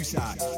Jake Cusack.